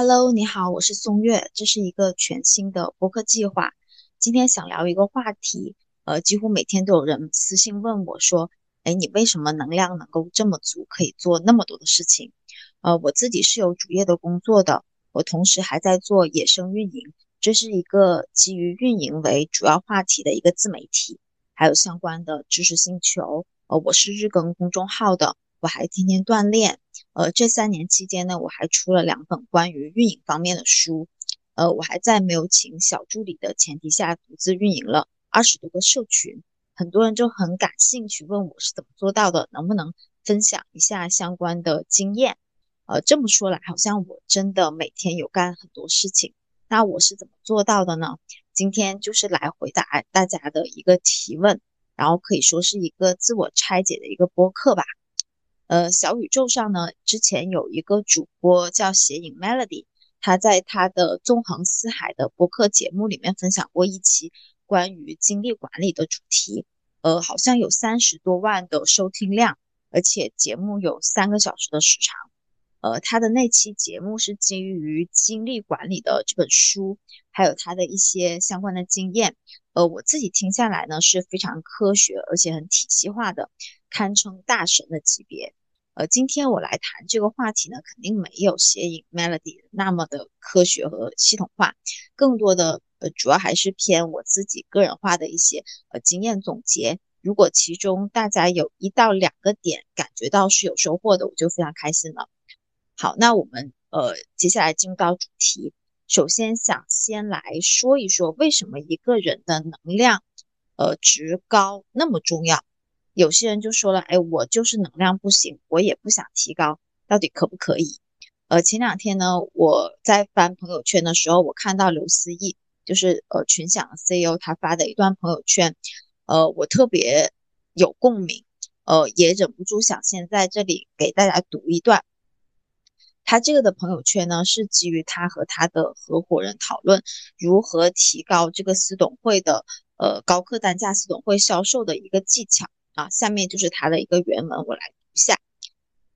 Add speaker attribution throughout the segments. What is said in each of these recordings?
Speaker 1: Hello，你好，我是宋月，这是一个全新的播客计划。今天想聊一个话题，呃，几乎每天都有人私信问我说，哎，你为什么能量能够这么足，可以做那么多的事情？呃，我自己是有主业的工作的，我同时还在做野生运营，这是一个基于运营为主要话题的一个自媒体，还有相关的知识星球。呃，我是日更公众号的。我还天天锻炼，呃，这三年期间呢，我还出了两本关于运营方面的书，呃，我还在没有请小助理的前提下，独自运营了二十多个社群，很多人就很感兴趣，问我是怎么做到的，能不能分享一下相关的经验？呃，这么说来，好像我真的每天有干很多事情，那我是怎么做到的呢？今天就是来回答大家的一个提问，然后可以说是一个自我拆解的一个播客吧。呃，小宇宙上呢，之前有一个主播叫斜影 Melody，他在他的纵横四海的播客节目里面分享过一期关于精力管理的主题，呃，好像有三十多万的收听量，而且节目有三个小时的时长。呃，他的那期节目是基于精力管理的这本书，还有他的一些相关的经验。呃，我自己听下来呢是非常科学，而且很体系化的，堪称大神的级别。呃，今天我来谈这个话题呢，肯定没有写影 Melody 那么的科学和系统化，更多的呃，主要还是偏我自己个人化的一些呃经验总结。如果其中大家有一到两个点感觉到是有收获的，我就非常开心了。好，那我们呃接下来进入到主题，首先想先来说一说为什么一个人的能量呃值高那么重要。有些人就说了，哎，我就是能量不行，我也不想提高，到底可不可以？呃，前两天呢，我在翻朋友圈的时候，我看到刘思义，就是呃群享的 CEO，他发的一段朋友圈，呃，我特别有共鸣，呃，也忍不住想先在这里给大家读一段。他这个的朋友圈呢，是基于他和他的合伙人讨论如何提高这个私董会的呃高客单价私董会销售的一个技巧。啊，下面就是他的一个原文，我来读一下。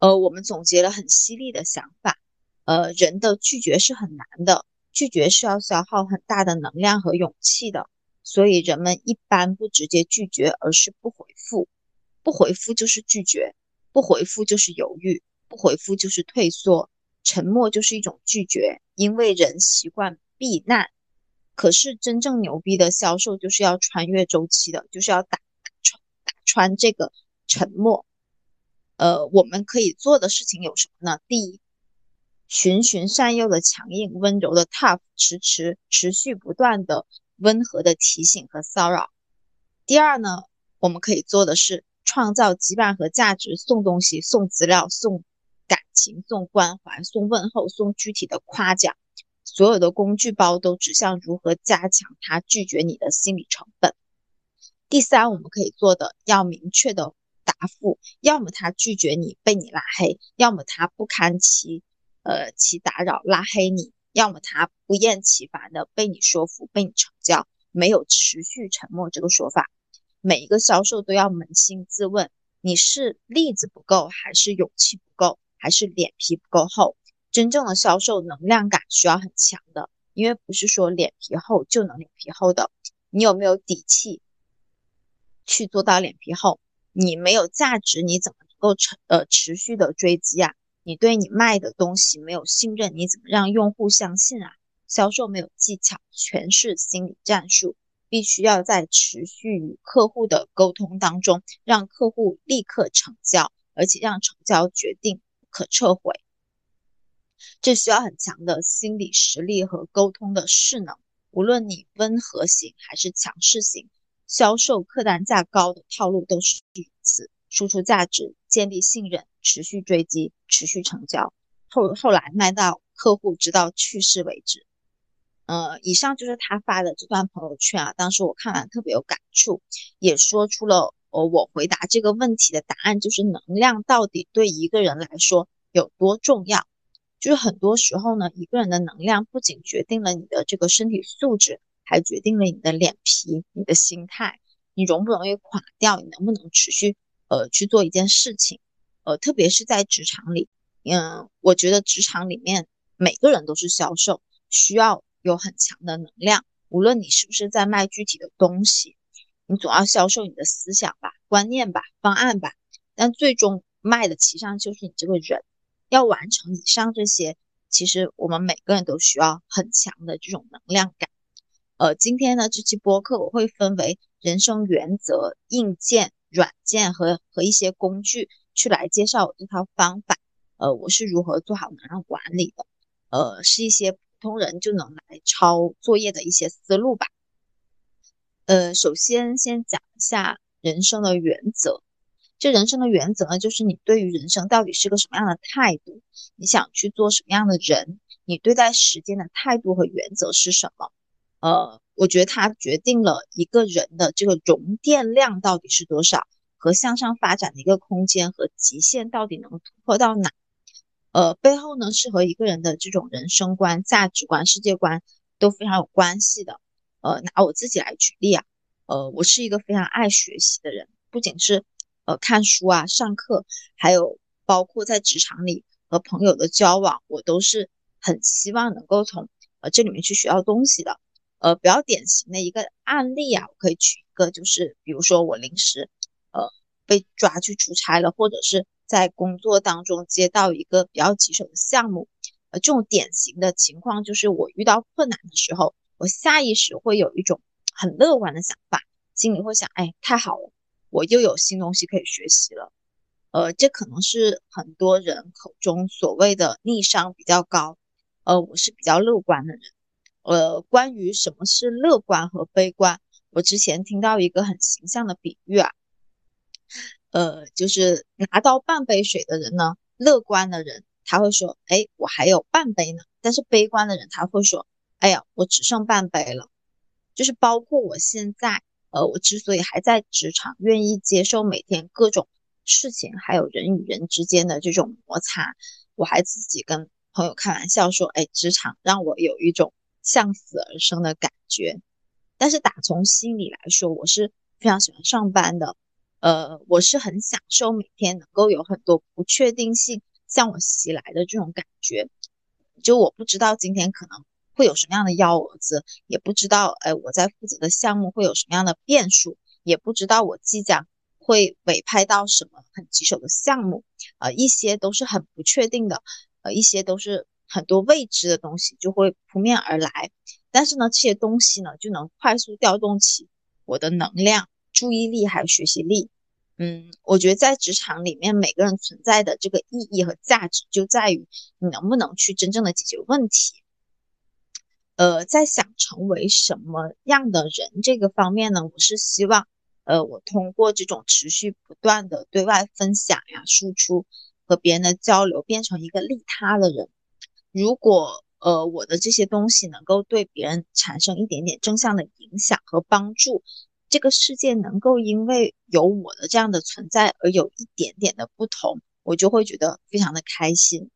Speaker 1: 呃，我们总结了很犀利的想法。呃，人的拒绝是很难的，拒绝是要消耗很大的能量和勇气的，所以人们一般不直接拒绝，而是不回复。不回复就是拒绝，不回复就是犹豫，不回复就是退缩，沉默就是一种拒绝，因为人习惯避难。可是真正牛逼的销售就是要穿越周期的，就是要打。穿这个沉默，呃，我们可以做的事情有什么呢？第一，循循善诱的强硬，温柔的 tough，迟迟持续不断的温和的提醒和骚扰。第二呢，我们可以做的是创造羁绊和价值，送东西，送资料，送感情，送关怀，送问候，送具体的夸奖。所有的工具包都指向如何加强他拒绝你的心理成本。第三，我们可以做的要明确的答复，要么他拒绝你，被你拉黑；要么他不堪其呃其打扰，拉黑你；要么他不厌其烦的被你说服，被你成交。没有持续沉默这个说法。每一个销售都要扪心自问：你是例子不够，还是勇气不够，还是脸皮不够厚？真正的销售能量感需要很强的，因为不是说脸皮厚就能脸皮厚的。你有没有底气？去做到脸皮厚，你没有价值，你怎么能够持呃持续的追击啊？你对你卖的东西没有信任，你怎么让用户相信啊？销售没有技巧，全是心理战术，必须要在持续与客户的沟通当中，让客户立刻成交，而且让成交决定可撤回。这需要很强的心理实力和沟通的势能，无论你温和型还是强势型。销售客单价高的套路都是如此：输出价值，建立信任，持续追击，持续成交，后后来卖到客户直到去世为止。呃，以上就是他发的这段朋友圈啊，当时我看完特别有感触，也说出了呃我回答这个问题的答案，就是能量到底对一个人来说有多重要？就是很多时候呢，一个人的能量不仅决定了你的这个身体素质。还决定了你的脸皮、你的心态，你容不容易垮掉，你能不能持续呃去做一件事情，呃，特别是在职场里，嗯，我觉得职场里面每个人都是销售，需要有很强的能量。无论你是不是在卖具体的东西，你总要销售你的思想吧、观念吧、方案吧。但最终卖的其实上就是你这个人。要完成以上这些，其实我们每个人都需要很强的这种能量感。呃，今天呢这期播客我会分为人生原则、硬件、软件和和一些工具去来介绍我这套方法。呃，我是如何做好能量管理的？呃，是一些普通人就能来抄作业的一些思路吧。呃，首先先讲一下人生的原则。这人生的原则呢，就是你对于人生到底是个什么样的态度？你想去做什么样的人？你对待时间的态度和原则是什么？呃，我觉得它决定了一个人的这个容电量到底是多少，和向上发展的一个空间和极限到底能突破到哪。呃，背后呢是和一个人的这种人生观、价值观、世界观都非常有关系的。呃，拿我自己来举例啊，呃，我是一个非常爱学习的人，不仅是呃看书啊、上课，还有包括在职场里和朋友的交往，我都是很希望能够从呃这里面去学到东西的。呃，比较典型的一个案例啊，我可以举一个，就是比如说我临时，呃，被抓去出差了，或者是在工作当中接到一个比较棘手的项目，呃，这种典型的情况就是我遇到困难的时候，我下意识会有一种很乐观的想法，心里会想，哎，太好了，我又有新东西可以学习了，呃，这可能是很多人口中所谓的逆商比较高，呃，我是比较乐观的人。呃，关于什么是乐观和悲观，我之前听到一个很形象的比喻啊，呃，就是拿到半杯水的人呢，乐观的人他会说，哎，我还有半杯呢，但是悲观的人他会说，哎呀，我只剩半杯了。就是包括我现在，呃，我之所以还在职场，愿意接受每天各种事情，还有人与人之间的这种摩擦，我还自己跟朋友开玩笑说，哎，职场让我有一种。向死而生的感觉，但是打从心里来说，我是非常喜欢上班的。呃，我是很享受每天能够有很多不确定性向我袭来的这种感觉。就我不知道今天可能会有什么样的幺蛾子，也不知道哎我在负责的项目会有什么样的变数，也不知道我即将会委派到什么很棘手的项目。呃，一些都是很不确定的，呃，一些都是。很多未知的东西就会扑面而来，但是呢，这些东西呢就能快速调动起我的能量、注意力还有学习力。嗯，我觉得在职场里面，每个人存在的这个意义和价值就在于你能不能去真正的解决问题。呃，在想成为什么样的人这个方面呢，我是希望，呃，我通过这种持续不断的对外分享呀、输出和别人的交流，变成一个利他的人。如果呃我的这些东西能够对别人产生一点点正向的影响和帮助，这个世界能够因为有我的这样的存在而有一点点的不同，我就会觉得非常的开心。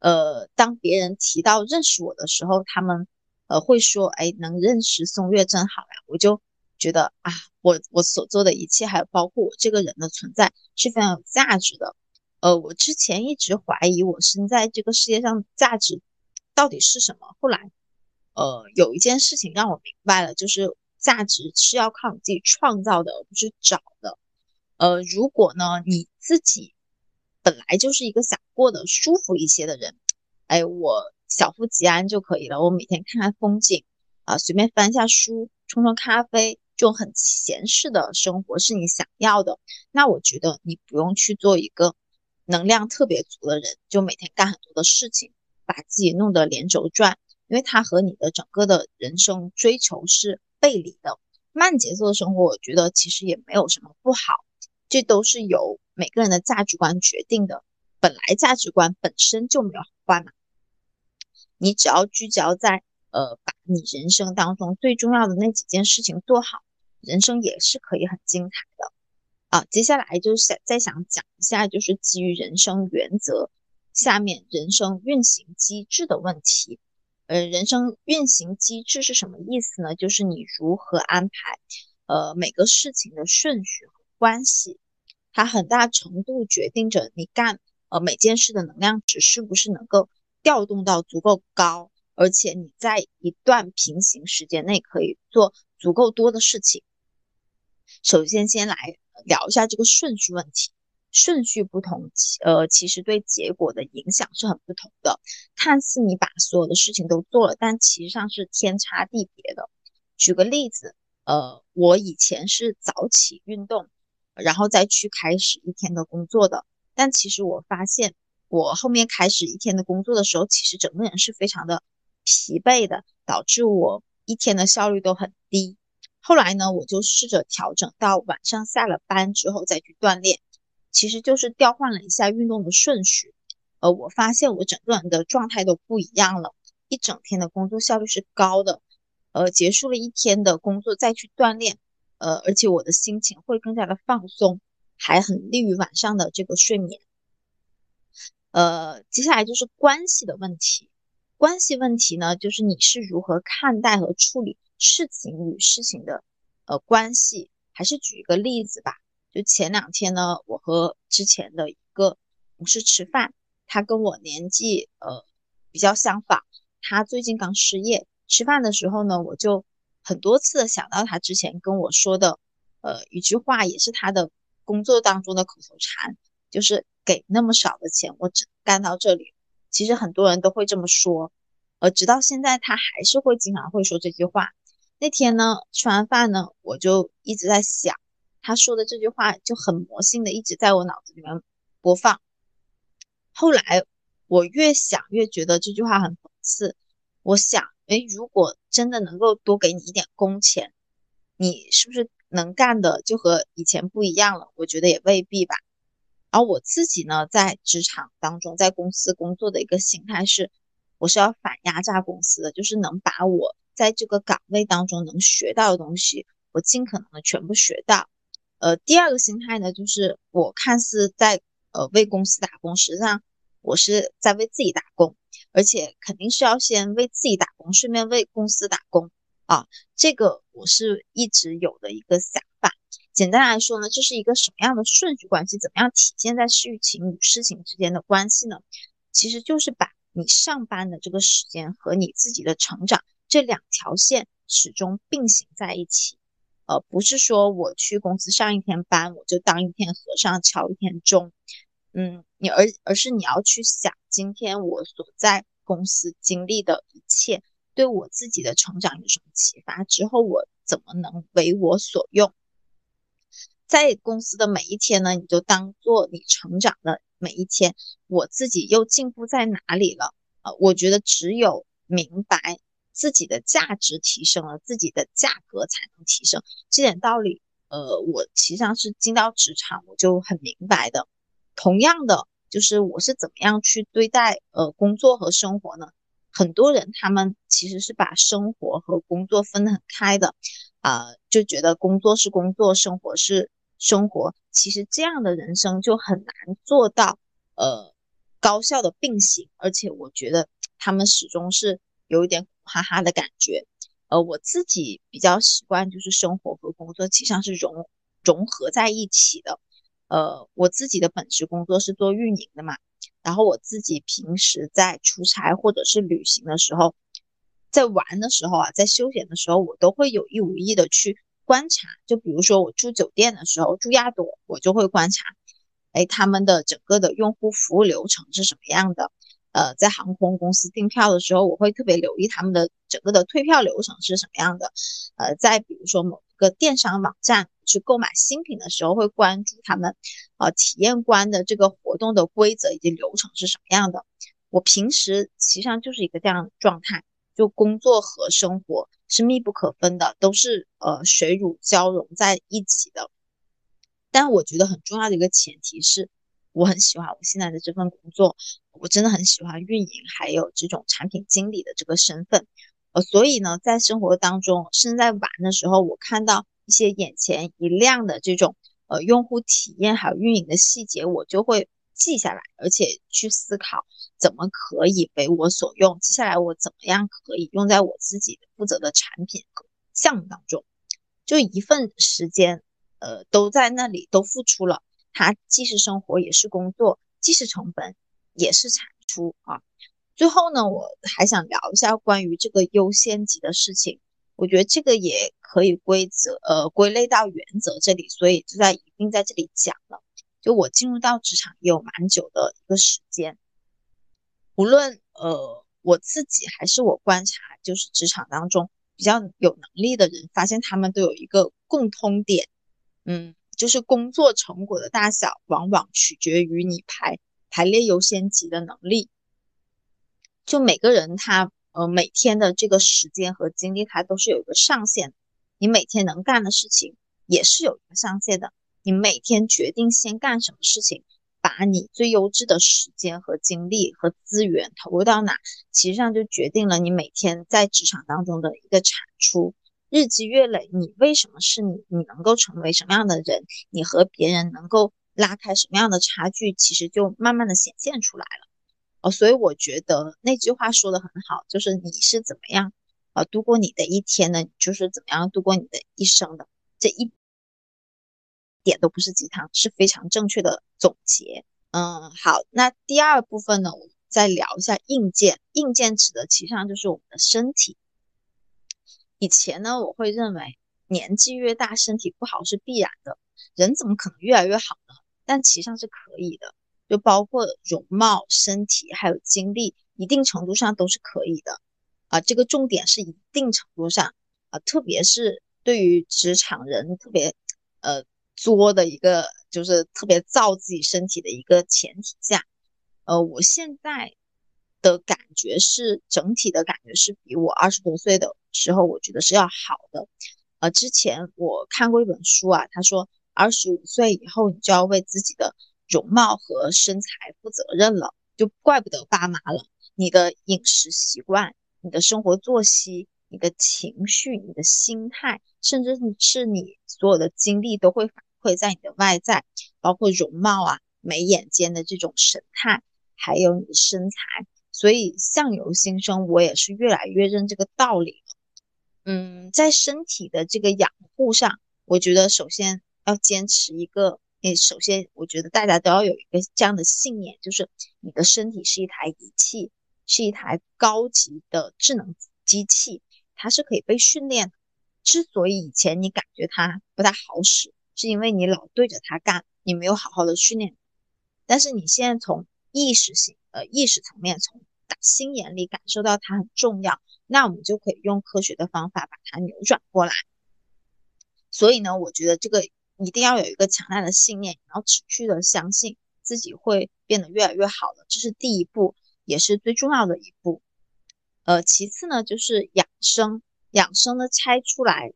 Speaker 1: 呃，当别人提到认识我的时候，他们呃会说，哎，能认识松月真好呀，我就觉得啊，我我所做的一切，还有包括我这个人的存在是非常有价值的。呃，我之前一直怀疑我身在这个世界上价值到底是什么。后来，呃，有一件事情让我明白了，就是价值是要靠你自己创造的，而不是找的。呃，如果呢你自己本来就是一个想过得舒服一些的人，哎，我小富即安就可以了。我每天看看风景啊，随便翻一下书，冲冲咖啡，这种很闲适的生活是你想要的。那我觉得你不用去做一个。能量特别足的人，就每天干很多的事情，把自己弄得连轴转，因为他和你的整个的人生追求是背离的。慢节奏的生活，我觉得其实也没有什么不好，这都是由每个人的价值观决定的。本来价值观本身就没有好坏嘛，你只要聚焦在呃，把你人生当中最重要的那几件事情做好，人生也是可以很精彩的。啊，接下来就是想再想讲一下，就是基于人生原则下面人生运行机制的问题。呃，人生运行机制是什么意思呢？就是你如何安排呃每个事情的顺序和关系，它很大程度决定着你干呃每件事的能量值是不是能够调动到足够高，而且你在一段平行时间内可以做足够多的事情。首先，先来聊一下这个顺序问题。顺序不同，呃，其实对结果的影响是很不同的。看似你把所有的事情都做了，但其实上是天差地别的。举个例子，呃，我以前是早起运动，然后再去开始一天的工作的。但其实我发现，我后面开始一天的工作的时候，其实整个人是非常的疲惫的，导致我一天的效率都很低。后来呢，我就试着调整到晚上下了班之后再去锻炼。其实就是调换了一下运动的顺序，呃，我发现我整个人的状态都不一样了，一整天的工作效率是高的，呃，结束了一天的工作再去锻炼，呃，而且我的心情会更加的放松，还很利于晚上的这个睡眠。呃，接下来就是关系的问题，关系问题呢，就是你是如何看待和处理事情与事情的呃关系，还是举一个例子吧。就前两天呢，我和之前的一个同事吃饭，他跟我年纪呃比较相仿，他最近刚失业。吃饭的时候呢，我就很多次的想到他之前跟我说的呃一句话，也是他的工作当中的口头禅，就是给那么少的钱，我只干到这里。其实很多人都会这么说，呃，直到现在他还是会经常会说这句话。那天呢，吃完饭呢，我就一直在想。他说的这句话就很魔性的一直在我脑子里面播放。后来我越想越觉得这句话很讽刺。我想，哎，如果真的能够多给你一点工钱，你是不是能干的就和以前不一样了？我觉得也未必吧。而我自己呢，在职场当中，在公司工作的一个心态是，我是要反压榨公司的，就是能把我在这个岗位当中能学到的东西，我尽可能的全部学到。呃，第二个心态呢，就是我看似在呃为公司打工，实际上我是在为自己打工，而且肯定是要先为自己打工，顺便为公司打工啊。这个我是一直有的一个想法。简单来说呢，这是一个什么样的顺序关系？怎么样体现在事情与事情之间的关系呢？其实就是把你上班的这个时间和你自己的成长这两条线始终并行在一起。呃，不是说我去公司上一天班，我就当一天和尚敲一天钟，嗯，你而而是你要去想，今天我所在公司经历的一切，对我自己的成长有什么启发？之后我怎么能为我所用？在公司的每一天呢，你就当做你成长的每一天，我自己又进步在哪里了？呃，我觉得只有明白。自己的价值提升了，自己的价格才能提升。这点道理，呃，我实际上是进到职场我就很明白的。同样的，就是我是怎么样去对待呃工作和生活呢？很多人他们其实是把生活和工作分得很开的，啊，就觉得工作是工作，生活是生活。其实这样的人生就很难做到呃高效的并行，而且我觉得他们始终是有一点。哈哈的感觉，呃，我自己比较习惯就是生活和工作其实上是融融合在一起的，呃，我自己的本职工作是做运营的嘛，然后我自己平时在出差或者是旅行的时候，在玩的时候啊，在休闲的时候，我都会有意无意的去观察，就比如说我住酒店的时候，住亚朵，我就会观察，哎，他们的整个的用户服务流程是什么样的。呃，在航空公司订票的时候，我会特别留意他们的整个的退票流程是什么样的。呃，在比如说某个电商网站去购买新品的时候，会关注他们呃体验官的这个活动的规则以及流程是什么样的。我平时实际上就是一个这样的状态，就工作和生活是密不可分的，都是呃水乳交融在一起的。但我觉得很重要的一个前提是。我很喜欢我现在的这份工作，我真的很喜欢运营，还有这种产品经理的这个身份。呃，所以呢，在生活当中，甚至在玩的时候，我看到一些眼前一亮的这种呃用户体验还有运营的细节，我就会记下来，而且去思考怎么可以为我所用。接下来我怎么样可以用在我自己负责的产品和项目当中？就一份时间，呃，都在那里都付出了。它既是生活也是工作，既是成本也是产出啊。最后呢，我还想聊一下关于这个优先级的事情。我觉得这个也可以规则呃归类到原则这里，所以就在一定在这里讲了。就我进入到职场也有蛮久的一个时间，无论呃我自己还是我观察，就是职场当中比较有能力的人，发现他们都有一个共通点，嗯，就是工作成果的大小往往取决于你排排列优先级的能力。就每个人他。呃，每天的这个时间和精力，它都是有一个上限。你每天能干的事情也是有一个上限的。你每天决定先干什么事情，把你最优质的时间和精力和资源投入到哪，其实上就决定了你每天在职场当中的一个产出。日积月累，你为什么是你？你能够成为什么样的人？你和别人能够拉开什么样的差距？其实就慢慢的显现出来了。哦，所以我觉得那句话说的很好，就是你是怎么样啊度过你的一天呢？就是怎么样度过你的一生的，这一点都不是鸡汤，是非常正确的总结。嗯，好，那第二部分呢，我们再聊一下硬件。硬件指的其实上就是我们的身体。以前呢，我会认为年纪越大，身体不好是必然的，人怎么可能越来越好呢？但其实上是可以的。就包括容貌、身体还有精力，一定程度上都是可以的啊。这个重点是一定程度上啊，特别是对于职场人特别呃作的一个，就是特别造自己身体的一个前提下，呃，我现在的感觉是整体的感觉是比我二十多岁的时候我觉得是要好的。呃，之前我看过一本书啊，他说二十五岁以后你就要为自己的。容貌和身材负责任了，就怪不得爸妈了。你的饮食习惯、你的生活作息、你的情绪、你的心态，甚至是你所有的精力，都会反馈在你的外在，包括容貌啊、眉眼间的这种神态，还有你的身材。所以相由心生，我也是越来越认这个道理。嗯，在身体的这个养护上，我觉得首先要坚持一个。诶，首先，我觉得大家都要有一个这样的信念，就是你的身体是一台仪器，是一台高级的智能机器，它是可以被训练。之所以以前你感觉它不太好使，是因为你老对着它干，你没有好好的训练。但是你现在从意识性呃意识层面，从打心眼里感受到它很重要，那我们就可以用科学的方法把它扭转过来。所以呢，我觉得这个。一定要有一个强大的信念，然后持续的相信自己会变得越来越好的，这是第一步，也是最重要的一步。呃，其次呢，就是养生。养生呢，拆出来，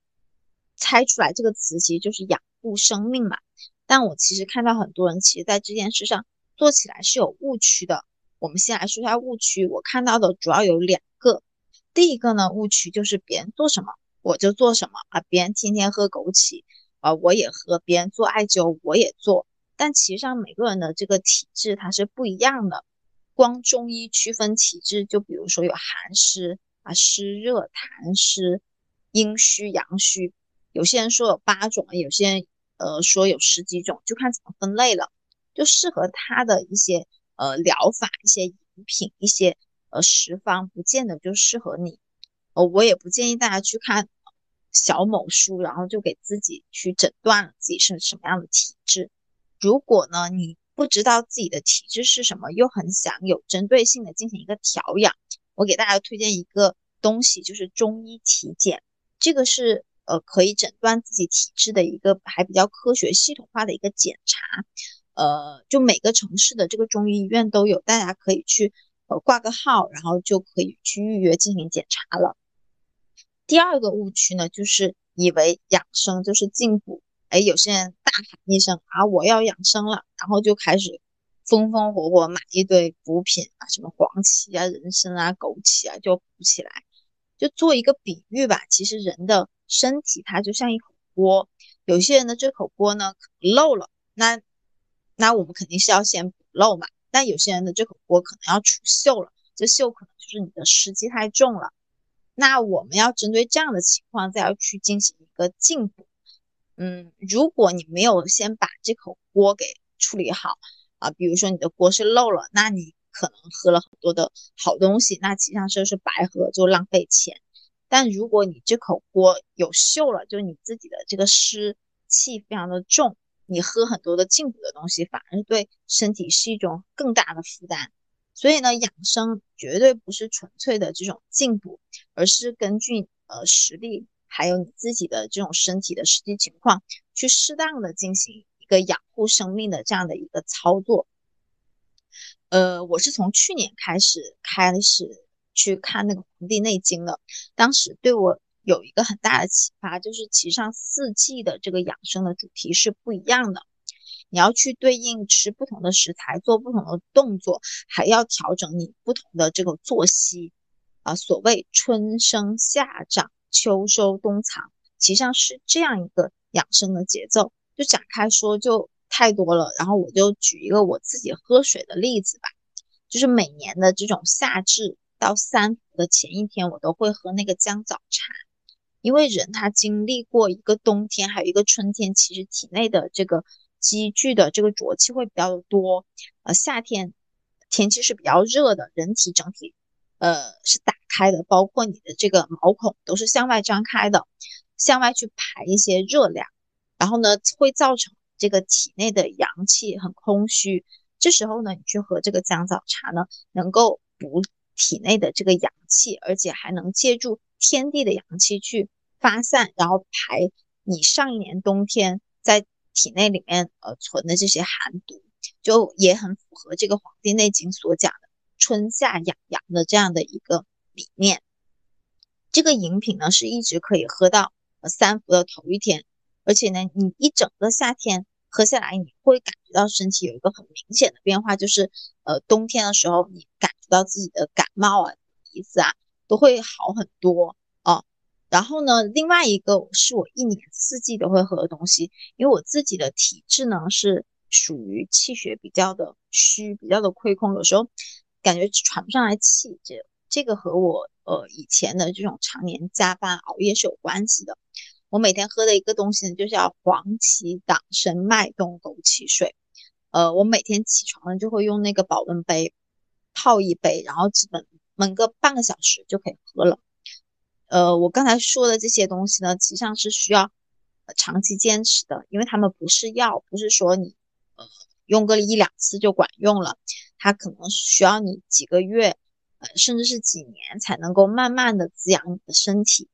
Speaker 1: 拆出来这个词其实就是养护生命嘛。但我其实看到很多人，其实在这件事上做起来是有误区的。我们先来说一下误区，我看到的主要有两个。第一个呢，误区就是别人做什么我就做什么啊，别人天天喝枸杞。啊，我也喝别人做艾灸，我也做，但其实上每个人的这个体质它是不一样的。光中医区分体质，就比如说有寒湿啊、湿热、痰湿、阴虚、阳虚，有些人说有八种，有些人呃说有十几种，就看怎么分类了。就适合他的一些呃疗法、一些饮品、一些呃十方，不见得就适合你。呃，我也不建议大家去看。小某书，然后就给自己去诊断了自己是什么样的体质。如果呢，你不知道自己的体质是什么，又很想有针对性的进行一个调养，我给大家推荐一个东西，就是中医体检。这个是呃可以诊断自己体质的一个还比较科学系统化的一个检查。呃，就每个城市的这个中医医院都有，大家可以去挂个号，然后就可以去预约进行检查了。第二个误区呢，就是以为养生就是进补。哎，有些人大喊一声啊，我要养生了，然后就开始风风火火买一堆补品啊，什么黄芪啊、人参啊、枸杞啊，就补起来。就做一个比喻吧，其实人的身体它就像一口锅，有些人的这口锅呢漏了，那那我们肯定是要先补漏嘛。但有些人的这口锅可能要出锈了，这锈可能就是你的湿气太重了。那我们要针对这样的情况，再要去进行一个进补。嗯，如果你没有先把这口锅给处理好啊，比如说你的锅是漏了，那你可能喝了很多的好东西，那实际上就是白喝，就浪费钱。但如果你这口锅有锈了，就是你自己的这个湿气非常的重，你喝很多的进补的东西，反而对身体是一种更大的负担。所以呢，养生绝对不是纯粹的这种进补，而是根据呃实力，还有你自己的这种身体的实际情况，去适当的进行一个养护生命的这样的一个操作。呃，我是从去年开始开始。去看那个《黄帝内经》了，当时对我有一个很大的启发，就是其上四季的这个养生的主题是不一样的，你要去对应吃不同的食材，做不同的动作，还要调整你不同的这个作息啊。所谓春生夏长秋收冬藏，其实上是这样一个养生的节奏。就展开说就太多了，然后我就举一个我自己喝水的例子吧，就是每年的这种夏至。到三伏的前一天，我都会喝那个姜枣茶，因为人他经历过一个冬天，还有一个春天，其实体内的这个积聚的这个浊气会比较多。呃，夏天天气是比较热的，人体整体呃是打开的，包括你的这个毛孔都是向外张开的，向外去排一些热量，然后呢会造成这个体内的阳气很空虚。这时候呢，你去喝这个姜枣茶呢，能够补。体内的这个阳气，而且还能借助天地的阳气去发散，然后排你上一年冬天在体内里面呃存的这些寒毒，就也很符合这个《黄帝内经》所讲的春夏养阳的这样的一个理念。这个饮品呢是一直可以喝到三伏的头一天，而且呢你一整个夏天喝下来，你会感觉到身体有一个很明显的变化，就是呃冬天的时候你感觉。到自己的感冒啊、鼻子啊都会好很多啊。然后呢，另外一个是我一年四季都会喝的东西，因为我自己的体质呢是属于气血比较的虚、比较的亏空，有时候感觉喘不上来气。这这个和我呃以前的这种常年加班熬夜是有关系的。我每天喝的一个东西呢，就叫黄芪党参脉动枸杞水。呃，我每天起床呢就会用那个保温杯。泡一杯，然后基本焖个半个小时就可以喝了。呃，我刚才说的这些东西呢，实际上是需要长期坚持的，因为他们不是药，不是说你呃用个一两次就管用了，它可能需要你几个月，呃，甚至是几年才能够慢慢的滋养你的身体。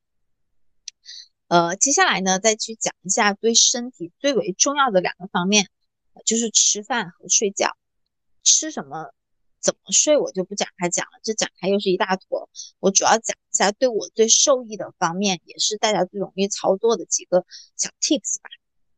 Speaker 1: 呃，接下来呢，再去讲一下对身体最为重要的两个方面，就是吃饭和睡觉。吃什么？怎么睡我就不展开讲了，这展开又是一大坨。我主要讲一下对我最受益的方面，也是大家最容易操作的几个小 tips 吧。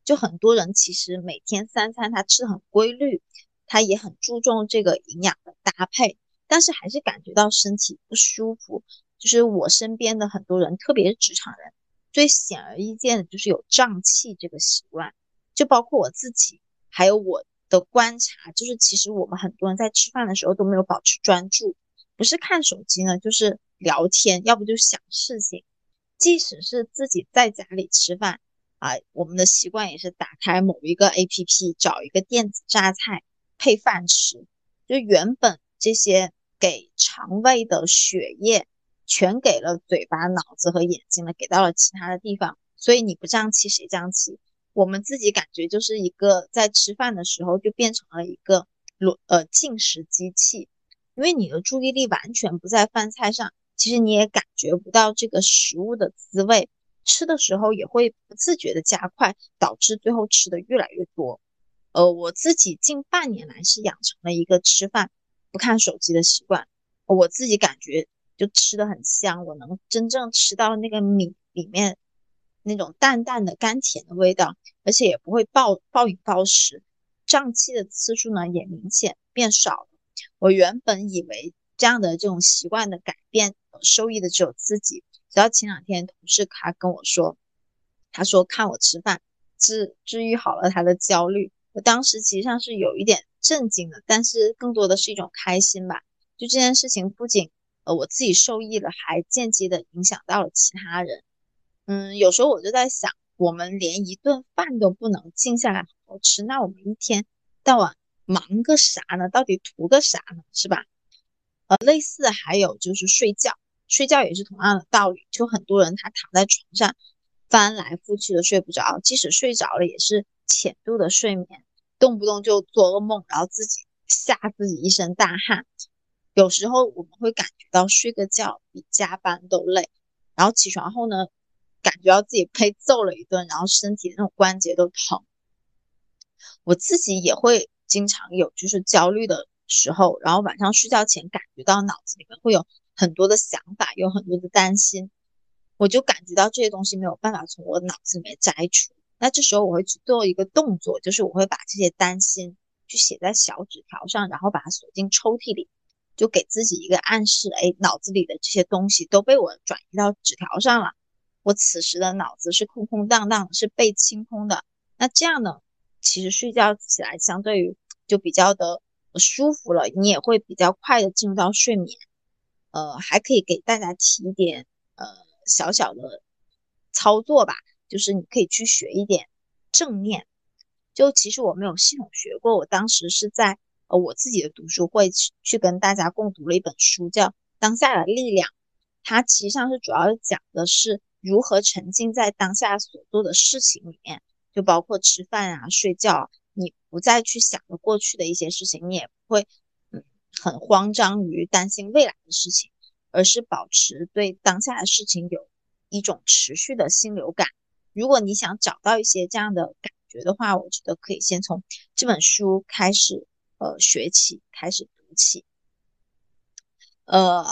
Speaker 1: 就很多人其实每天三餐他吃的很规律，他也很注重这个营养的搭配，但是还是感觉到身体不舒服。就是我身边的很多人，特别是职场人，最显而易见的就是有胀气这个习惯，就包括我自己，还有我。的观察就是，其实我们很多人在吃饭的时候都没有保持专注，不是看手机呢，就是聊天，要不就想事情。即使是自己在家里吃饭啊，我们的习惯也是打开某一个 APP，找一个电子榨菜配饭吃。就原本这些给肠胃的血液，全给了嘴巴、脑子和眼睛了，给到了其他的地方，所以你不胀气谁胀气？我们自己感觉就是一个在吃饭的时候就变成了一个螺呃进食机器，因为你的注意力完全不在饭菜上，其实你也感觉不到这个食物的滋味，吃的时候也会不自觉的加快，导致最后吃的越来越多。呃，我自己近半年来是养成了一个吃饭不看手机的习惯，我自己感觉就吃的很香，我能真正吃到那个米里面。那种淡淡的甘甜的味道，而且也不会暴暴饮暴食，胀气的次数呢也明显变少了。我原本以为这样的这种习惯的改变，受益的只有自己。直到前两天，同事他跟我说，他说看我吃饭治治愈好了他的焦虑。我当时其实上是有一点震惊的，但是更多的是一种开心吧。就这件事情不仅呃我自己受益了，还间接的影响到了其他人。嗯，有时候我就在想，我们连一顿饭都不能静下来好好吃，那我们一天到晚忙个啥呢？到底图个啥呢？是吧？呃，类似还有就是睡觉，睡觉也是同样的道理。就很多人他躺在床上翻来覆去的睡不着，即使睡着了也是浅度的睡眠，动不动就做噩梦，然后自己吓自己一身大汗。有时候我们会感觉到睡个觉比加班都累，然后起床后呢，感觉到自己被揍了一顿，然后身体那种关节都疼。我自己也会经常有就是焦虑的。时候，然后晚上睡觉前感觉到脑子里面会有很多的想法，有很多的担心，我就感觉到这些东西没有办法从我脑子里面摘除。那这时候我会去做一个动作，就是我会把这些担心去写在小纸条上，然后把它锁进抽屉里，就给自己一个暗示：哎，脑子里的这些东西都被我转移到纸条上了，我此时的脑子是空空荡荡，是被清空的。那这样呢，其实睡觉起来相对于就比较的。舒服了，你也会比较快的进入到睡眠。呃，还可以给大家提一点呃小小的操作吧，就是你可以去学一点正念。就其实我没有系统学过，我当时是在呃我自己的读书会去去跟大家共读了一本书，叫《当下的力量》。它其实上是主要讲的是如何沉浸在当下所做的事情里面，就包括吃饭啊、睡觉。你不再去想着过去的一些事情，你也不会嗯很慌张于担心未来的事情，而是保持对当下的事情有一种持续的心流感。如果你想找到一些这样的感觉的话，我觉得可以先从这本书开始，呃，学起，开始读起。呃，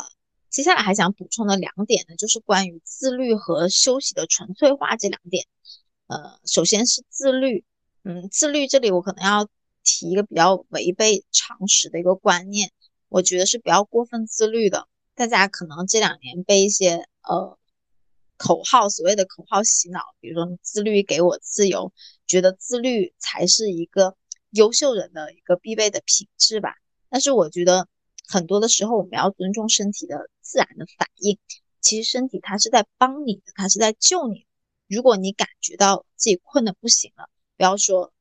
Speaker 1: 接下来还想补充的两点呢，就是关于自律和休息的纯粹化这两点。呃，首先是自律。嗯，自律这里我可能要提一个比较违背常识的一个观念，我觉得是不要过分自律的。大家可能这两年被一些呃口号，所谓的口号洗脑，比如说自律给我自由，觉得自律才是一个优秀人的一个必备的品质吧。但是我觉得很多的时候，我们要尊重身体的自然的反应。其实身体它是在帮你的，它是在救你。如果你感觉到自己困得不行了，不要说，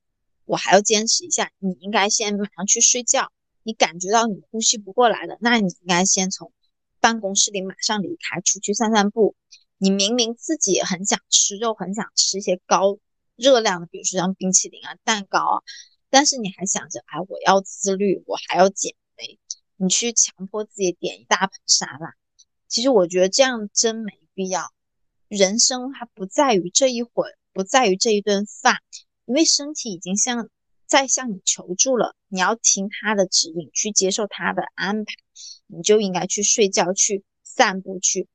Speaker 1: 我还要坚持一下。你应该先马上去睡觉。你感觉到你呼吸不过来了，那你应该先从办公室里马上离开，出去散散步。你明明自己很想吃肉，很想吃一些高热量的，比如说像冰淇淋啊、蛋糕啊，但是你还想着，哎，我要自律，我还要减肥。你去强迫自己点一大盆沙拉，其实我觉得这样真没必要。人生它不在于这一会儿，不在于这一顿饭。因为身体已经向在向你求助了，你要听他的指引，去接受他的安排，你就应该去睡觉，去散步，去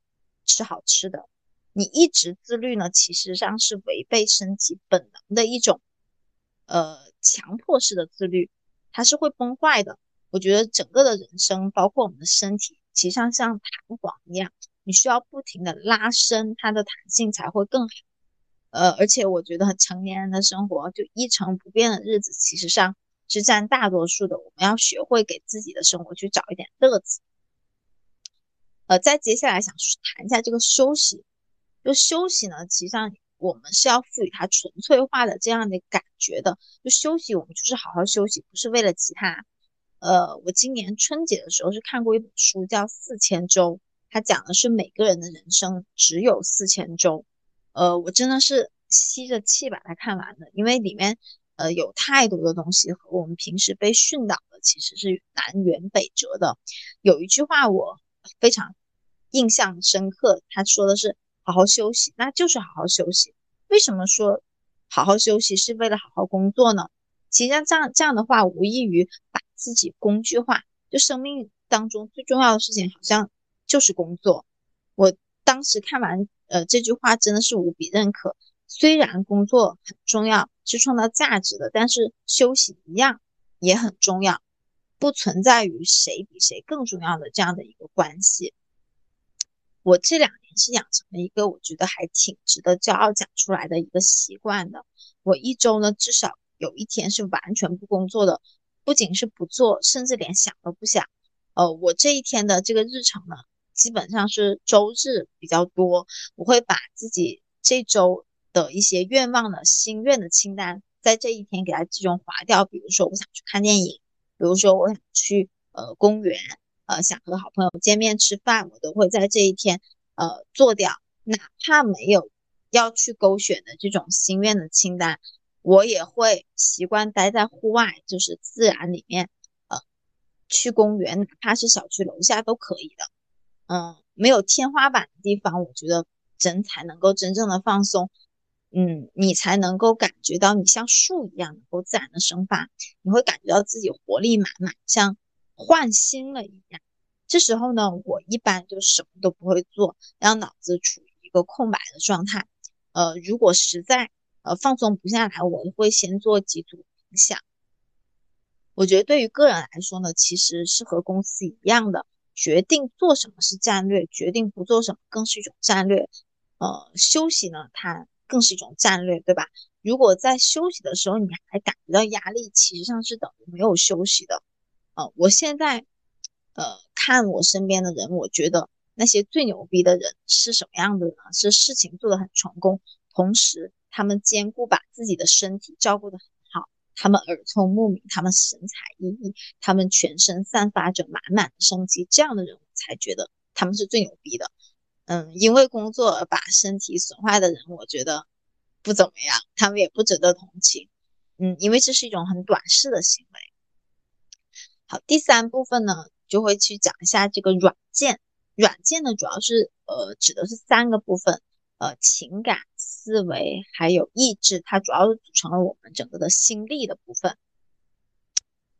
Speaker 1: 吃好吃的。你一直自律呢，其实上是违背身体本能的一种，呃，强迫式的自律，它是会崩坏的。我觉得整个的人生，包括我们的身体，其实上像弹簧一样，你需要不停的拉伸它的弹性，才会更好。呃，而且我觉得成年人的生活就一成不变的日子，其实上是占大多数的。我们要学会给自己的生活去找一点乐子。呃，再接下来想谈一下这个休息。就休息呢，其实上我们是要赋予它纯粹化的这样的感觉的。就休息，我们就是好好休息，不是为了其他。呃，我今年春节的时候是看过一本书，叫《四千周》，它讲的是每个人的人生只有四千周。呃，我真的是吸着气把它看完的，因为里面呃有太多的东西和我们平时被训导的其实是南辕北辙的。有一句话我非常印象深刻，他说的是“好好休息”，那就是好好休息。为什么说好好休息是为了好好工作呢？其实像这样这样的话，无异于把自己工具化，就生命当中最重要的事情好像就是工作。我当时看完。呃，这句话真的是无比认可。虽然工作很重要，是创造价值的，但是休息一样也很重要，不存在于谁比谁更重要的这样的一个关系。我这两年是养成了一个我觉得还挺值得骄傲讲出来的一个习惯的。我一周呢至少有一天是完全不工作的，不仅是不做，甚至连想都不想。呃，我这一天的这个日程呢。基本上是周日比较多，我会把自己这周的一些愿望的心愿的清单，在这一天给它集中划掉。比如说，我想去看电影，比如说我想去呃公园，呃想和好朋友见面吃饭，我都会在这一天呃做掉，哪怕没有要去勾选的这种心愿的清单，我也会习惯待在户外，就是自然里面，呃，去公园，哪怕是小区楼下都可以的。嗯，没有天花板的地方，我觉得人才能够真正的放松。嗯，你才能够感觉到你像树一样能够自然的生发，你会感觉到自己活力满满，像换新了一样。这时候呢，我一般就什么都不会做，让脑子处于一个空白的状态。呃，如果实在呃放松不下来，我会先做几组冥想。我觉得对于个人来说呢，其实是和公司一样的，决定做什么是战略，决定不做什么更是一种战略。呃，休息呢，它。更是一种战略，对吧？如果在休息的时候你还感觉到压力，其实上是等于没有休息的。呃，我现在呃看我身边的人，我觉得那些最牛逼的人是什么样的呢？是事情做得很成功，同时他们兼顾把自己的身体照顾得很好，他们耳聪目明，他们神采奕奕，他们全身散发着满满的生机，这样的人我才觉得他们是最牛逼的。嗯，因为工作而把身体损坏的人，我觉得不怎么样，他们也不值得同情。嗯，因为这是一种很短视的行为。好，第三部分呢，就会去讲一下这个软件。软件呢，主要是呃指的是三个部分，呃，情感、思维还有意志，它主要是组成了我们整个的心力的部分。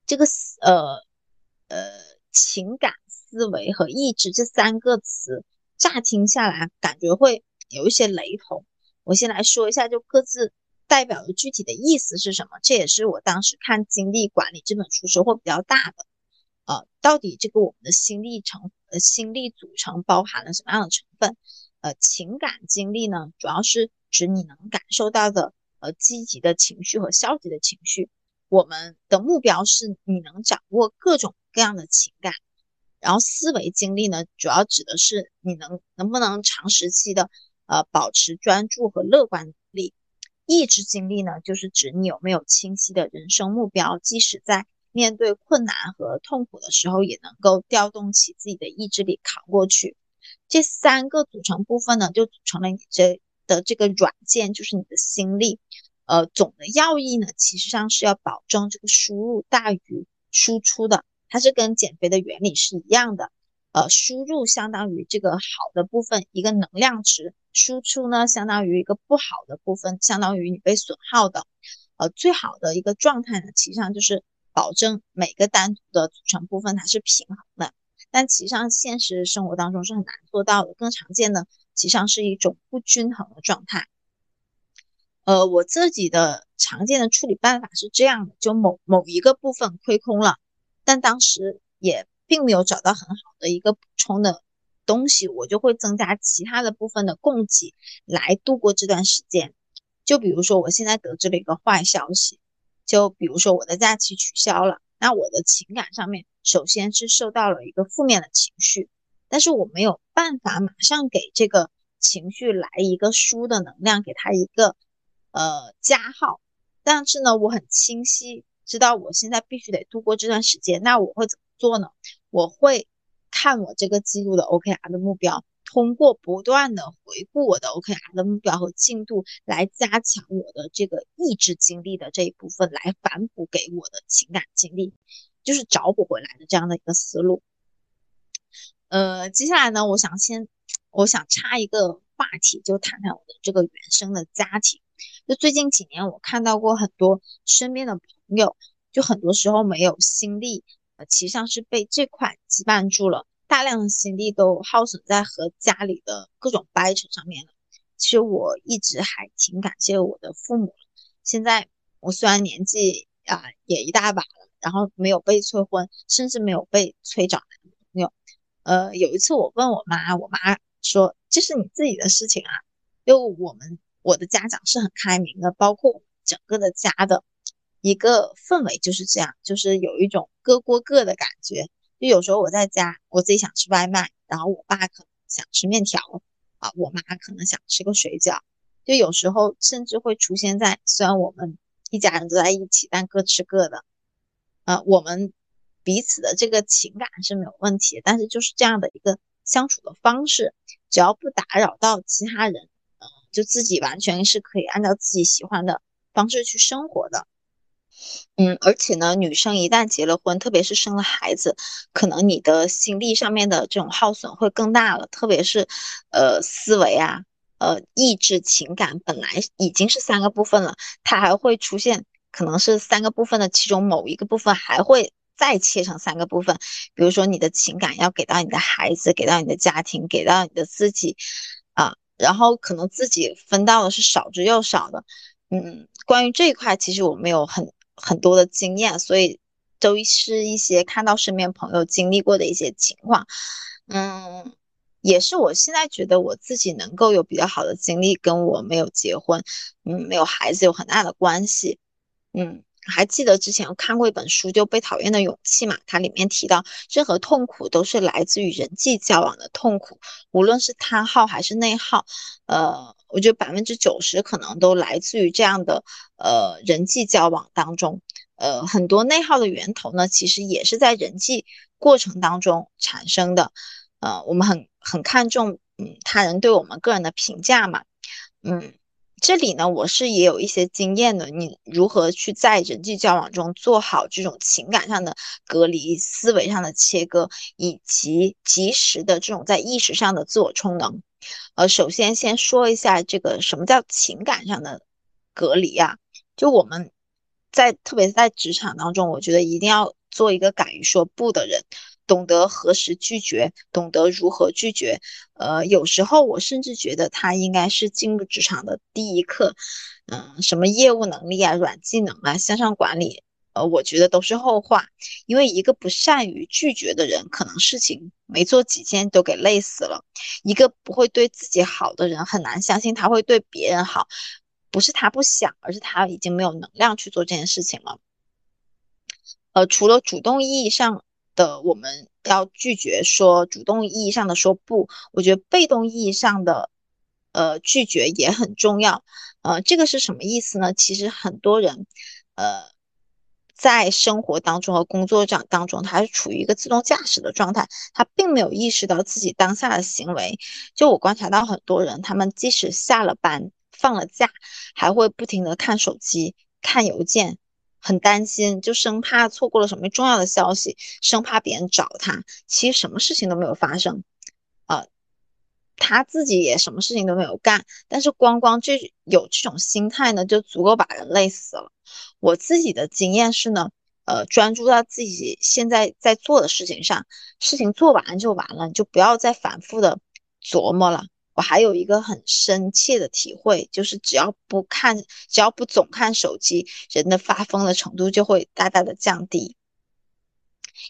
Speaker 1: 这个呃呃情感、思维和意志这三个词。乍听下来感觉会有一些雷同，我先来说一下，就各自代表的具体的意思是什么。这也是我当时看《精力管理》这本书收获比较大的。呃，到底这个我们的心力成呃心力组成包含了什么样的成分？呃，情感经历呢，主要是指你能感受到的呃积极的情绪和消极的情绪。我们的目标是你能掌握各种各样的情感。然后思维精力呢，主要指的是你能能不能长时期的呃保持专注和乐观力。意志精力呢，就是指你有没有清晰的人生目标，即使在面对困难和痛苦的时候，也能够调动起自己的意志力扛过去。这三个组成部分呢，就组成了你这的这个软件，就是你的心力。呃，总的要义呢，其实上是要保证这个输入大于输出的。它是跟减肥的原理是一样的，呃，输入相当于这个好的部分，一个能量值；输出呢，相当于一个不好的部分，相当于你被损耗的。呃，最好的一个状态呢，其实上就是保证每个单独的组成部分它是平衡的，但其实上现实生活当中是很难做到的。更常见的，其实上是一种不均衡的状态。呃，我自己的常见的处理办法是这样的：就某某一个部分亏空了。但当时也并没有找到很好的一个补充的东西，我就会增加其他的部分的供给来度过这段时间。就比如说，我现在得知了一个坏消息，就比如说我的假期取消了，那我的情感上面首先是受到了一个负面的情绪，但是我没有办法马上给这个情绪来一个输的能量，给他一个呃加号。但是呢，我很清晰。知道我现在必须得度过这段时间，那我会怎么做呢？我会看我这个记录的 OKR 的目标，通过不断的回顾我的 OKR 的目标和进度，来加强我的这个意志经历的这一部分，来反哺给我的情感经历，就是找补回来的这样的一个思路。呃，接下来呢，我想先，我想插一个话题，就谈谈我的这个原生的家庭。就最近几年，我看到过很多身边的。朋友，就很多时候没有心力，呃，其实上是被这块羁绊住了，大量的心力都耗损在和家里的各种掰扯上面了。其实我一直还挺感谢我的父母现在我虽然年纪啊也一大把了，然后没有被催婚，甚至没有被催找男朋友。呃，有一次我问我妈，我妈说这是你自己的事情啊。就我们我的家长是很开明的，包括整个的家的。一个氛围就是这样，就是有一种各过各的感觉。就有时候我在家，我自己想吃外卖，然后我爸可能想吃面条，啊，我妈可能想吃个水饺。就有时候甚至会出现在，虽然我们一家人都在一起，但各吃各的。呃，我们彼此的这个情感是没有问题，但是就是这样的一个相处的方式，只要不打扰到其他人，嗯，就自己完全是可以按照自己喜欢的方式去生活的。嗯，而且呢，女生一旦结了婚，特别是生了孩子，可能你的心力上面的这种耗损会更大了。特别是，呃，思维啊，呃，意志、情感，本来已经是三个部分了，它还会出现可能是三个部分的其中某一个部分还会再切成三个部分。比如说，你的情感要给到你的孩子，给到你的家庭，给到你的自己，啊，然后可能自己分到的是少之又少的。嗯，关于这一块，其实我没有很。很多的经验，所以都是一些看到身边朋友经历过的一些情况，嗯，也是我现在觉得我自己能够有比较好的经历，跟我没有结婚，嗯，没有孩子有很大的关系，嗯。还记得之前我看过一本书，就《被讨厌的勇气》嘛，它里面提到，任何痛苦都是来自于人际交往的痛苦，无论是他耗还是内耗，呃，我觉得百分之九十可能都来自于这样的呃人际交往当中，呃，很多内耗的源头呢，其实也是在人际过程当中产生的，呃，我们很很看重嗯他人对我们个人的评价嘛，嗯。这里呢，我是也有一些经验的。你如何去在人际交往中做好这种情感上的隔离、思维上的切割，以及及时的这种在意识上的自我充能？呃，首先先说一下这个什么叫情感上的隔离啊？就我们在特别是在职场当中，我觉得一定要做一个敢于说不的人。懂得何时拒绝，懂得如何拒绝。呃，有时候我甚至觉得他应该是进入职场的第一课。嗯，什么业务能力啊、软技能啊、向上管理，呃，我觉得都是后话。因为一个不善于拒绝的人，可能事情没做几件都给累死了。一个不会对自己好的人，很难相信他会对别人好。不是他不想，而是他已经没有能量去做这件事情了。呃，除了主动意义上。的我们要拒绝说主动意义上的说不，我觉得被动意义上的呃拒绝也很重要。呃，这个是什么意思呢？其实很多人呃在生活当中和工作上当中，他是处于一个自动驾驶的状态，他并没有意识到自己当下的行为。就我观察到很多人，他们即使下了班放了假，还会不停的看手机、看邮件。很担心，就生怕错过了什么重要的消息，生怕别人找他。其实什么事情都没有发生，啊，他自己也什么事情都没有干。但是光光这有这种心态呢，就足够把人累死了。我自己的经验是呢，呃，专注到自己现在在做的事情上，事情做完就完了，你就不要再反复的琢磨了。我还有一个很深切的体会，就是只要不看，只要不总看手机，人的发疯的程度就会大大的降低。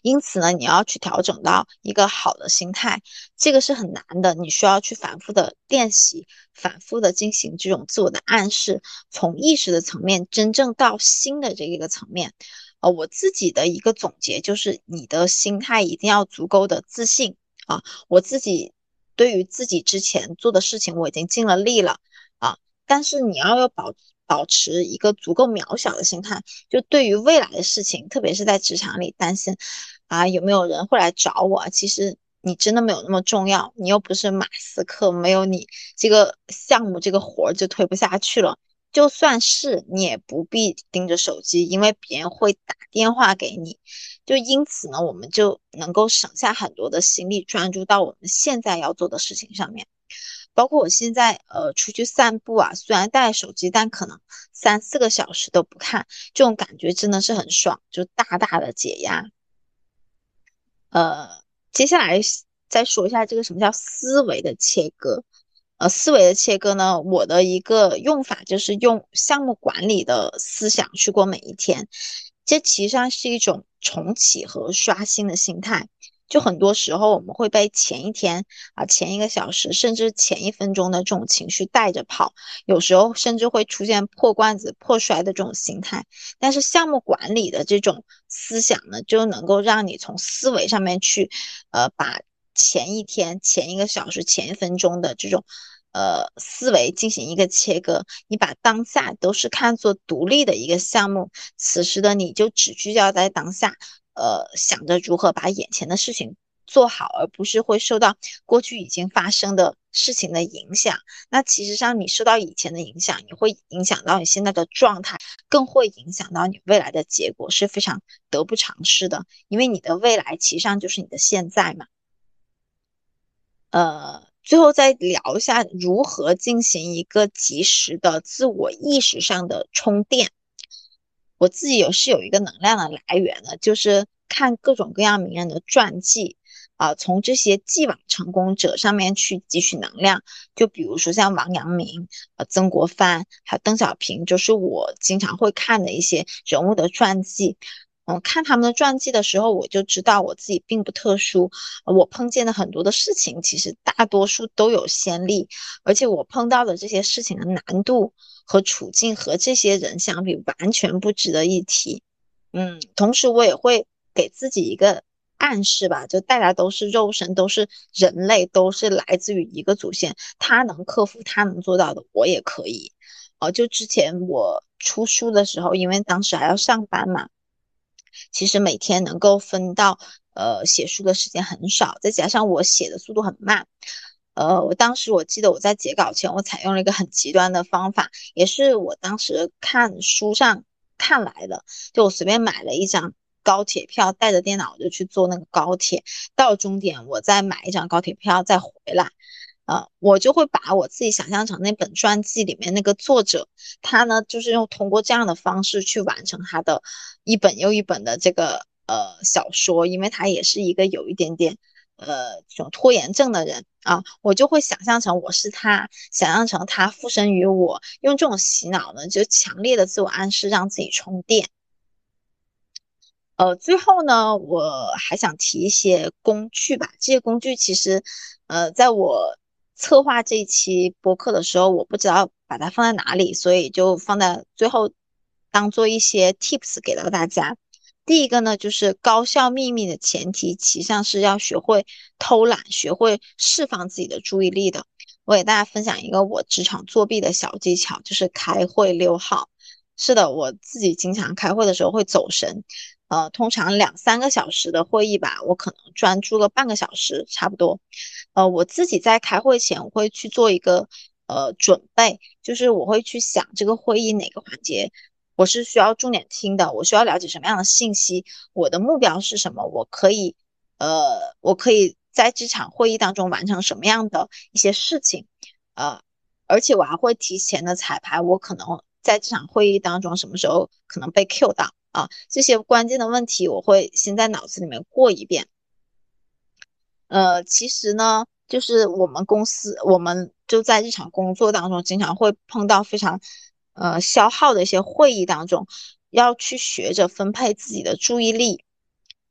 Speaker 1: 因此呢，你要去调整到一个好的心态，这个是很难的，你需要去反复的练习，反复的进行这种自我的暗示，从意识的层面真正到心的这一个层面。呃，我自己的一个总结就是，你的心态一定要足够的自信啊，我自己。对于自己之前做的事情，我已经尽了力了啊！但是你要要保保持一个足够渺小的心态，就对于未来的事情，特别是在职场里担心啊有没有人会来找我，其实你真的没有那么重要，你又不是马斯克，没有你这个项目这个活儿就推不下去了。就算是你也不必盯着手机，因为别人会打电话给你。就因此呢，我们就能够省下很多的心力，专注到我们现在要做的事情上面。包括我现在呃出去散步啊，虽然带手机，但可能三四个小时都不看，这种感觉真的是很爽，就大大的解压。呃，接下来再说一下这个什么叫思维的切割。呃，思维的切割呢，我的一个用法就是用项目管理的思想去过每一天。这其实上是一种重启和刷新的心态。就很多时候我们会被前一天啊、前一个小时，甚至前一分钟的这种情绪带着跑，有时候甚至会出现破罐子破摔的这种心态。但是项目管理的这种思想呢，就能够让你从思维上面去，呃，把前一天、前一个小时、前一分钟的这种。呃，思维进行一个切割，你把当下都是看作独立的一个项目，此时的你就只聚焦在当下，呃想着如何把眼前的事情。做好，而不是会受到过去已经发生的事情的影响。那其实上，你受到以前的影响，你会影响到你现在的状态，更会影响到你未来的结果，是非常得不偿失的。因为你的未来，其实上就是你的现在嘛。呃，最后再聊一下如何进行一个及时的自我意识上的充电。我自己有是有一个能量的来源的，就是看各种各样名人的传记。啊，从这些既往成功者上面去汲取能量，就比如说像王阳明、呃曾国藩，还有邓小平，就是我经常会看的一些人物的传记。嗯，看他们的传记的时候，我就知道我自己并不特殊。我碰见的很多的事情，其实大多数都有先例，而且我碰到的这些事情的难度和处境和这些人相比，完全不值得一提。嗯，同时我也会给自己一个。暗示吧，就大家都是肉身，都是人类，都是来自于一个祖先。他能克服，他能做到的，我也可以。哦，就之前我出书的时候，因为当时还要上班嘛，其实每天能够分到呃写书的时间很少，再加上我写的速度很慢。呃，我当时我记得我在截稿前，我采用了一个很极端的方法，也是我当时看书上看来的，就我随便买了一张。高铁票带着电脑就去坐那个高铁，到终点我再买一张高铁票再回来，啊，我就会把我自己想象成那本传记里面那个作者，他呢就是用通过这样的方式去完成他的一本又一本的这个呃小说，因为他也是一个有一点点呃这种拖延症的人啊，我就会想象成我是他，想象成他附身于我，用这种洗脑呢，就强烈的自我暗示让自己充电。呃，最后呢，我还想提一些工具吧。这些工具其实，呃，在我策划这一期播客的时候，我不知道把它放在哪里，所以就放在最后，当做一些 tips 给到大家。第一个呢，就是高效秘密的前提，其实上是要学会偷懒，学会释放自己的注意力的。我给大家分享一个我职场作弊的小技巧，就是开会溜号。是的，我自己经常开会的时候会走神。呃，通常两三个小时的会议吧，我可能专注个半个小时差不多。呃，我自己在开会前，我会去做一个呃准备，就是我会去想这个会议哪个环节我是需要重点听的，我需要了解什么样的信息，我的目标是什么，我可以呃，我可以在这场会议当中完成什么样的一些事情，呃，而且我还会提前的彩排，我可能在这场会议当中什么时候可能被 Q 到。啊，这些关键的问题我会先在脑子里面过一遍。呃，其实呢，就是我们公司，我们就在日常工作当中，经常会碰到非常呃消耗的一些会议当中，要去学着分配自己的注意力。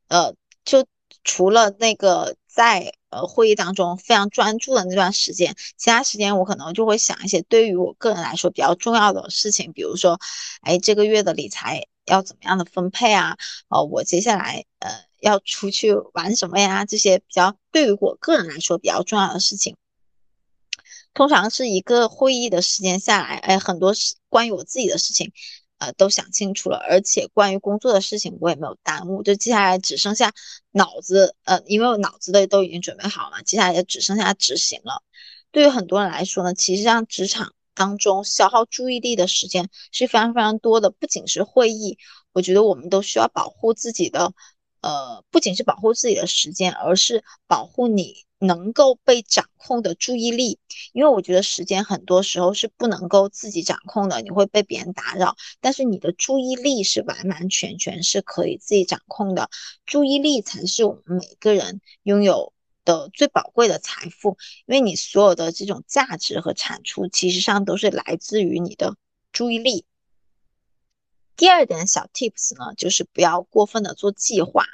Speaker 1: 呃，就除了那个在呃会议当中非常专注的那段时间，其他时间我可能就会想一些对于我个人来说比较重要的事情，比如说，哎，这个月的理财。要怎么样的分配啊？哦，我接下来呃要出去玩什么呀？这些比较对于我个人来说比较重要的事情，通常是一个会议的时间下来，哎，很多事关于我自己的事情，呃，都想清楚了，而且关于工作的事情我也没有耽误，就接下来只剩下脑子，呃，因为我脑子的都已经准备好了，接下来也只剩下执行了。对于很多人来说呢，其实像职场。当中消耗注意力的时间是非常非常多的，不仅是会议，我觉得我们都需要保护自己的，呃，不仅是保护自己的时间，而是保护你能够被掌控的注意力。因为我觉得时间很多时候是不能够自己掌控的，你会被别人打扰，但是你的注意力是完完全全是可以自己掌控的，注意力才是我们每个人拥有。的最宝贵的财富，因为你所有的这种价值和产出，其实上都是来自于你的注意力。第二点小 tips 呢，就是不要过分的做计划，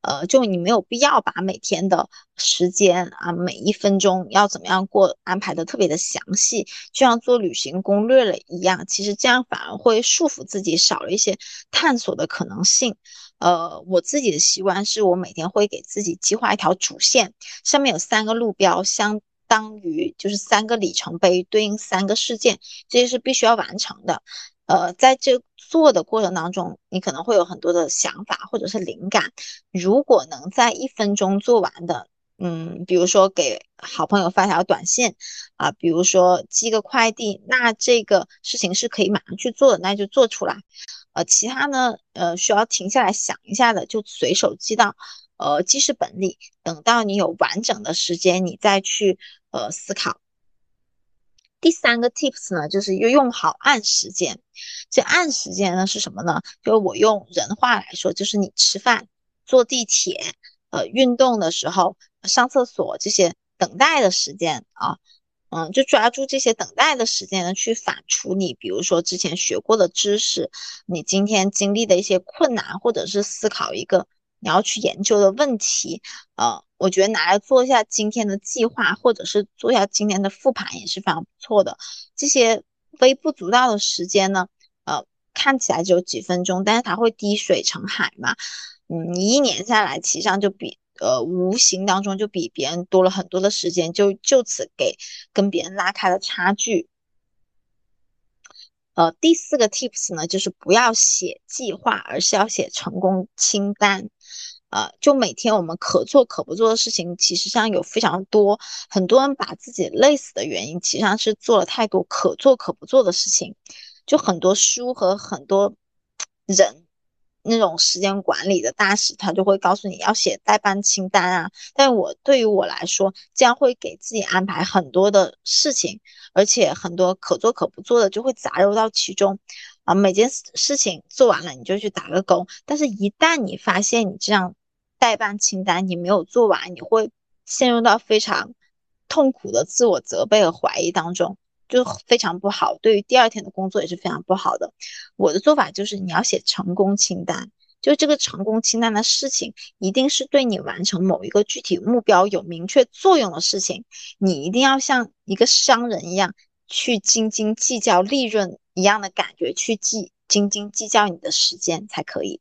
Speaker 1: 呃，就你没有必要把每天的时间啊，每一分钟要怎么样过安排的特别的详细，就像做旅行攻略了一样，其实这样反而会束缚自己，少了一些探索的可能性。呃，我自己的习惯是我每天会给自己计划一条主线，上面有三个路标，相当于就是三个里程碑，对应三个事件，这些是必须要完成的。呃，在这做的过程当中，你可能会有很多的想法或者是灵感。如果能在一分钟做完的，嗯，比如说给好朋友发条短信啊，比如说寄个快递，那这个事情是可以马上去做的，那就做出来。呃，其他呢，呃，需要停下来想一下的，就随手记到呃记事本里，等到你有完整的时间，你再去呃思考。第三个 tips 呢，就是要用好按时间。这按时间呢是什么呢？就我用人话来说，就是你吃饭、坐地铁、呃运动的时候、上厕所这些等待的时间啊，嗯，就抓住这些等待的时间呢，去反刍你，比如说之前学过的知识，你今天经历的一些困难，或者是思考一个你要去研究的问题，呃。我觉得拿来做一下今天的计划，或者是做一下今天的复盘也是非常不错的。这些微不足道的时间呢，呃，看起来只有几分钟，但是它会滴水成海嘛。嗯，你一年下来，其实上就比呃无形当中就比别人多了很多的时间，就就此给跟别人拉开了差距。呃，第四个 tips 呢，就是不要写计划，而是要写成功清单。呃，就每天我们可做可不做的事情，其实上有非常多。很多人把自己累死的原因，其实上是做了太多可做可不做的事情。就很多书和很多人那种时间管理的大师，他就会告诉你要写代办清单啊。但我对于我来说，这样会给自己安排很多的事情，而且很多可做可不做的就会杂糅到其中。啊，每件事情做完了，你就去打个勾。但是，一旦你发现你这样，代办清单你没有做完，你会陷入到非常痛苦的自我责备和怀疑当中，就非常不好。对于第二天的工作也是非常不好的。我的做法就是你要写成功清单，就这个成功清单的事情，一定是对你完成某一个具体目标有明确作用的事情。你一定要像一个商人一样，去斤斤计较利润一样的感觉去计斤斤计较你的时间才可以。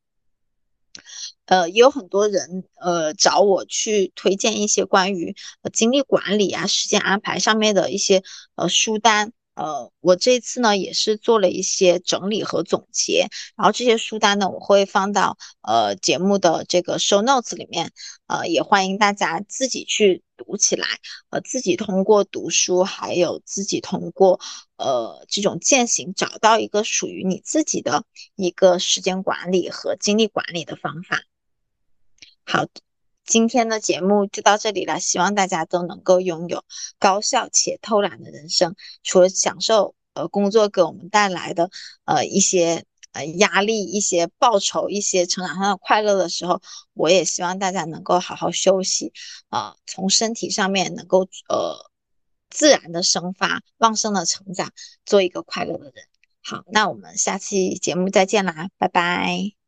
Speaker 1: 呃，也有很多人呃找我去推荐一些关于呃精力管理啊、时间安排上面的一些呃书单。呃，我这次呢也是做了一些整理和总结，然后这些书单呢我会放到呃节目的这个 show notes 里面，呃，也欢迎大家自己去读起来，呃，自己通过读书，还有自己通过呃这种践行，找到一个属于你自己的一个时间管理和精力管理的方法。好，今天的节目就到这里了。希望大家都能够拥有高效且偷懒的人生。除了享受呃工作给我们带来的呃一些呃压力、一些报酬、一些成长上的快乐的时候，我也希望大家能够好好休息啊，从身体上面能够呃自然的生发、旺盛的成长，做一个快乐的人。好，那我们下期节目再见啦，拜拜。